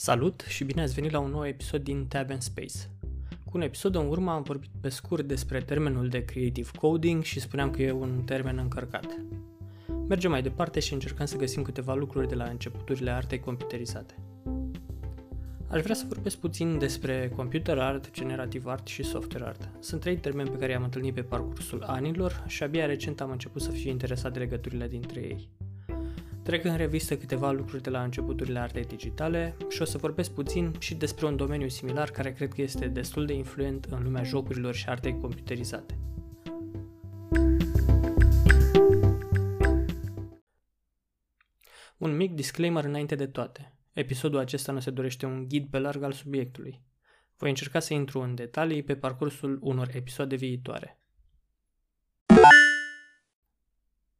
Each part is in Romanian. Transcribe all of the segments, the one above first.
Salut și bine ați venit la un nou episod din Tab and Space. Cu un episod în urmă am vorbit pe scurt despre termenul de creative coding și spuneam că e un termen încărcat. Mergem mai departe și încercăm să găsim câteva lucruri de la începuturile artei computerizate. Aș vrea să vorbesc puțin despre computer art, generative art și software art. Sunt trei termeni pe care i-am întâlnit pe parcursul anilor și abia recent am început să fiu interesat de legăturile dintre ei. Trec în revistă câteva lucruri de la începuturile artei digitale și o să vorbesc puțin și despre un domeniu similar care cred că este destul de influent în lumea jocurilor și artei computerizate. Un mic disclaimer înainte de toate. Episodul acesta nu se dorește un ghid pe larg al subiectului. Voi încerca să intru în detalii pe parcursul unor episoade viitoare.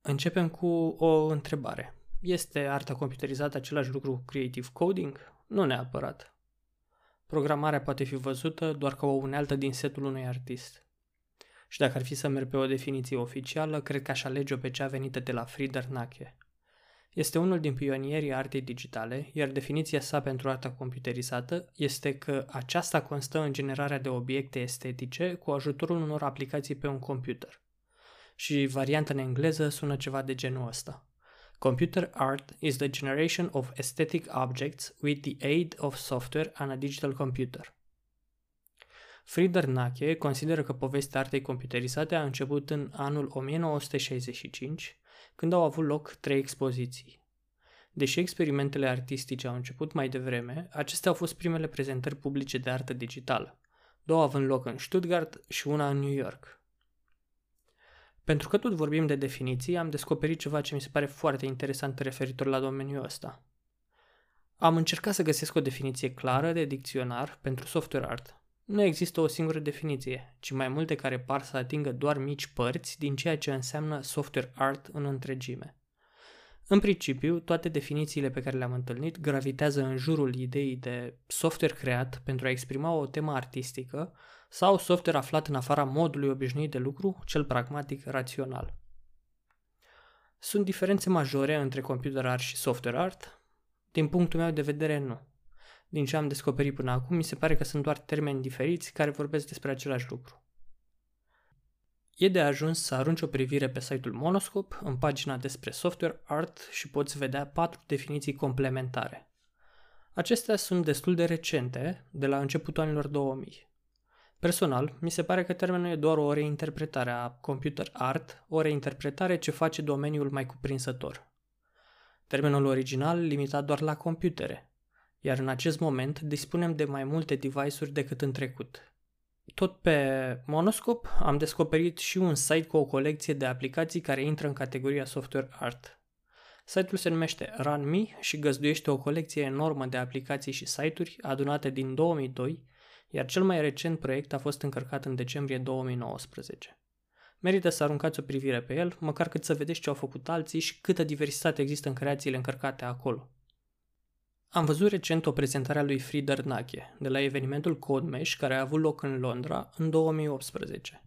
Începem cu o întrebare. Este arta computerizată același lucru cu creative coding? Nu neapărat. Programarea poate fi văzută doar ca o unealtă din setul unui artist. Și dacă ar fi să merg pe o definiție oficială, cred că aș alege-o pe cea venită de la Frieder Nake. Este unul din pionierii artei digitale, iar definiția sa pentru arta computerizată este că aceasta constă în generarea de obiecte estetice cu ajutorul unor aplicații pe un computer. Și varianta în engleză sună ceva de genul ăsta. Computer art is the generation of aesthetic objects with the aid of software and a digital computer. Frieder Nake consideră că povestea artei computerizate a început în anul 1965, când au avut loc trei expoziții. Deși experimentele artistice au început mai devreme, acestea au fost primele prezentări publice de artă digitală, două având loc în Stuttgart și una în New York. Pentru că tot vorbim de definiții, am descoperit ceva ce mi se pare foarte interesant referitor la domeniul ăsta. Am încercat să găsesc o definiție clară de dicționar pentru software art. Nu există o singură definiție, ci mai multe care par să atingă doar mici părți din ceea ce înseamnă software art în întregime. În principiu, toate definițiile pe care le-am întâlnit gravitează în jurul ideii de software creat pentru a exprima o temă artistică sau software aflat în afara modului obișnuit de lucru, cel pragmatic rațional. Sunt diferențe majore între computer art și software art? Din punctul meu de vedere, nu. Din ce am descoperit până acum, mi se pare că sunt doar termeni diferiți care vorbesc despre același lucru. E de ajuns să arunci o privire pe site-ul Monoscope, în pagina despre software art și poți vedea patru definiții complementare. Acestea sunt destul de recente, de la începutul anilor 2000. Personal, mi se pare că termenul e doar o reinterpretare a computer art, o reinterpretare ce face domeniul mai cuprinsător. Termenul original limitat doar la computere, iar în acest moment dispunem de mai multe device-uri decât în trecut. Tot pe Monoscope am descoperit și un site cu o colecție de aplicații care intră în categoria software art. Site-ul se numește RunMe și găzduiește o colecție enormă de aplicații și site-uri adunate din 2002 iar cel mai recent proiect a fost încărcat în decembrie 2019. Merită să aruncați o privire pe el, măcar cât să vedeți ce au făcut alții și câtă diversitate există în creațiile încărcate acolo. Am văzut recent o prezentare a lui Frieder Nake de la evenimentul CodeMesh care a avut loc în Londra în 2018.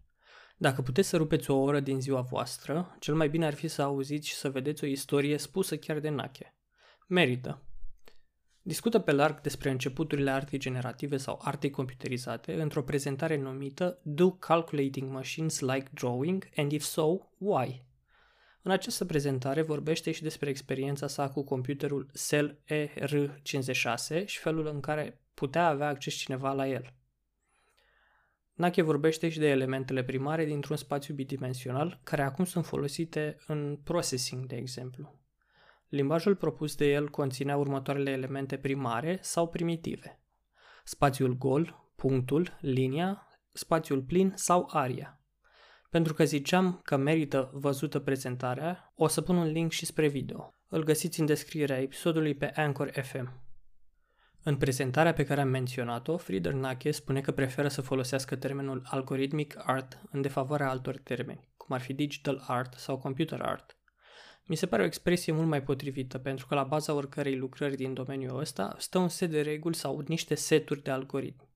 Dacă puteți să rupeți o oră din ziua voastră, cel mai bine ar fi să auziți și să vedeți o istorie spusă chiar de Nake. Merită. Discută pe larg despre începuturile artei generative sau artei computerizate într-o prezentare numită Do Calculating Machines Like Drawing and if so, why? În această prezentare vorbește și despre experiența sa cu computerul Cell ER56 și felul în care putea avea acces cineva la el. Nake vorbește și de elementele primare dintr-un spațiu bidimensional care acum sunt folosite în processing, de exemplu. Limbajul propus de el conținea următoarele elemente primare sau primitive. Spațiul gol, punctul, linia, spațiul plin sau aria. Pentru că ziceam că merită văzută prezentarea, o să pun un link și spre video. Îl găsiți în descrierea episodului pe Anchor FM. În prezentarea pe care am menționat-o, Frieder Nake spune că preferă să folosească termenul algorithmic art în defavoarea altor termeni, cum ar fi digital art sau computer art – mi se pare o expresie mult mai potrivită, pentru că la baza oricărei lucrări din domeniul ăsta stă un set de reguli sau niște seturi de algoritmi.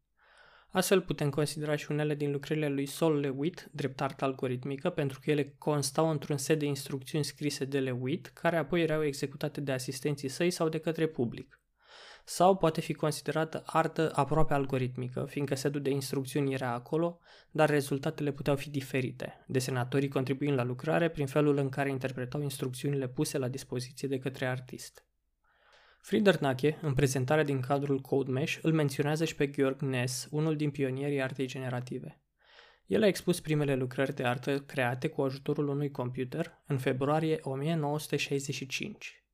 Astfel putem considera și unele din lucrările lui Sol Lewitt drept artă algoritmică, pentru că ele constau într-un set de instrucțiuni scrise de Lewitt, care apoi erau executate de asistenții săi sau de către public. Sau poate fi considerată artă aproape algoritmică, fiindcă setul de instrucțiuni era acolo, dar rezultatele puteau fi diferite, desenatorii contribuind la lucrare prin felul în care interpretau instrucțiunile puse la dispoziție de către artist. Friedernake, în prezentarea din cadrul CodeMesh, îl menționează și pe Georg Ness, unul din pionierii artei generative. El a expus primele lucrări de artă create cu ajutorul unui computer în februarie 1965.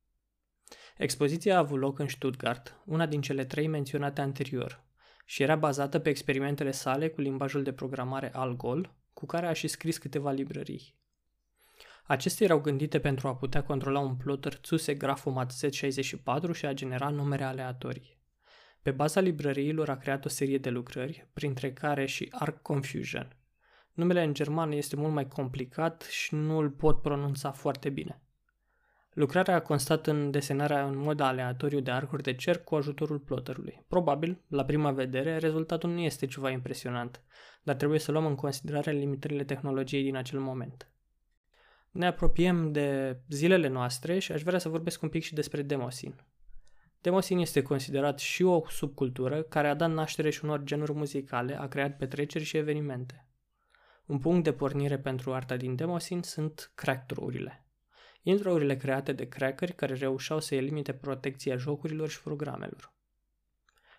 Expoziția a avut loc în Stuttgart, una din cele trei menționate anterior, și era bazată pe experimentele sale cu limbajul de programare Algol, cu care a și scris câteva librării. Acestea erau gândite pentru a putea controla un plotter Zuse Graphomat Z64 și a genera numere aleatorii. Pe baza librăriilor a creat o serie de lucrări, printre care și Arc Confusion. Numele în germană este mult mai complicat și nu îl pot pronunța foarte bine. Lucrarea a constat în desenarea în mod aleatoriu de arcuri de cerc cu ajutorul plotterului. Probabil, la prima vedere, rezultatul nu este ceva impresionant, dar trebuie să luăm în considerare limitările tehnologiei din acel moment. Ne apropiem de zilele noastre și aș vrea să vorbesc un pic și despre Demosin. Demosin este considerat și o subcultură care a dat naștere și unor genuri muzicale, a creat petreceri și evenimente. Un punct de pornire pentru arta din Demosin sunt crack-urile. Intro-urile create de crackeri care reușeau să elimine protecția jocurilor și programelor.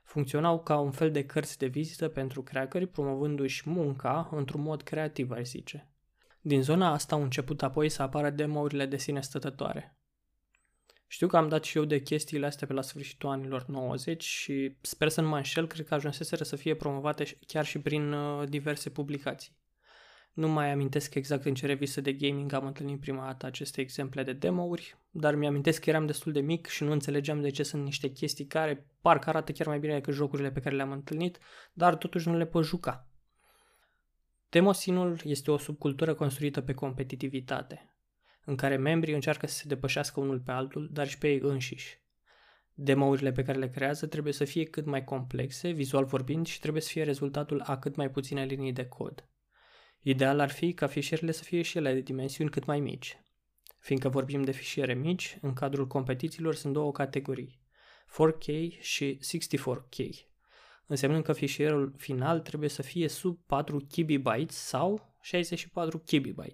Funcționau ca un fel de cărți de vizită pentru crackeri, promovându-și munca într-un mod creativ, aș zice. Din zona asta au început apoi să apară demo-urile de sine stătătoare. Știu că am dat și eu de chestiile astea pe la sfârșitul anilor 90 și sper să nu mă înșel, cred că ajunseseră să fie promovate chiar și prin uh, diverse publicații. Nu mai amintesc exact în ce revistă de gaming am întâlnit prima dată aceste exemple de demo-uri, dar mi-amintesc că eram destul de mic și nu înțelegeam de ce sunt niște chestii care parcă arată chiar mai bine decât jocurile pe care le-am întâlnit, dar totuși nu le pot juca. Demosinul este o subcultură construită pe competitivitate, în care membrii încearcă să se depășească unul pe altul, dar și pe ei înșiși. Demo-urile pe care le creează trebuie să fie cât mai complexe, vizual vorbind, și trebuie să fie rezultatul a cât mai puține linii de cod. Ideal ar fi ca fișierele să fie și ele de dimensiuni cât mai mici. Fiindcă vorbim de fișiere mici, în cadrul competițiilor sunt două categorii, 4K și 64K, însemnând că fișierul final trebuie să fie sub 4 KB sau 64 KB.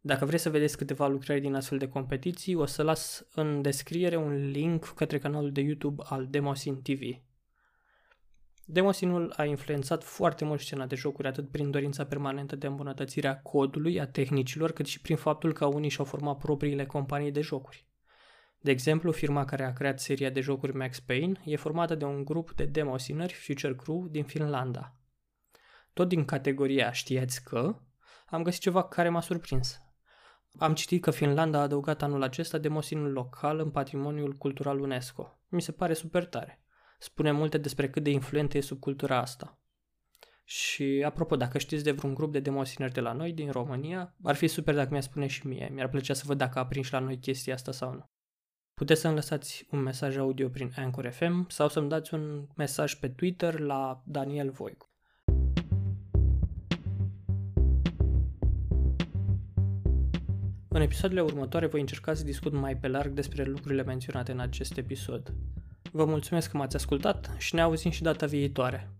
Dacă vreți să vedeți câteva lucrări din astfel de competiții, o să las în descriere un link către canalul de YouTube al Demosin TV. Demosinul a influențat foarte mult scena de jocuri, atât prin dorința permanentă de îmbunătățire a codului, a tehnicilor, cât și prin faptul că unii și-au format propriile companii de jocuri. De exemplu, firma care a creat seria de jocuri Max Payne e formată de un grup de demosineri Future Crew din Finlanda. Tot din categoria știați că, am găsit ceva care m-a surprins. Am citit că Finlanda a adăugat anul acesta demosinul local în patrimoniul cultural UNESCO. Mi se pare super tare spune multe despre cât de influentă e subcultura asta. Și apropo, dacă știți de vreun grup de demosineri de la noi, din România, ar fi super dacă mi-a spune și mie. Mi-ar plăcea să văd dacă a prins la noi chestia asta sau nu. Puteți să-mi lăsați un mesaj audio prin Anchor FM sau să-mi dați un mesaj pe Twitter la Daniel Voicu. În episoadele următoare voi încerca să discut mai pe larg despre lucrurile menționate în acest episod. Vă mulțumesc că m-ați ascultat și ne auzim și data viitoare.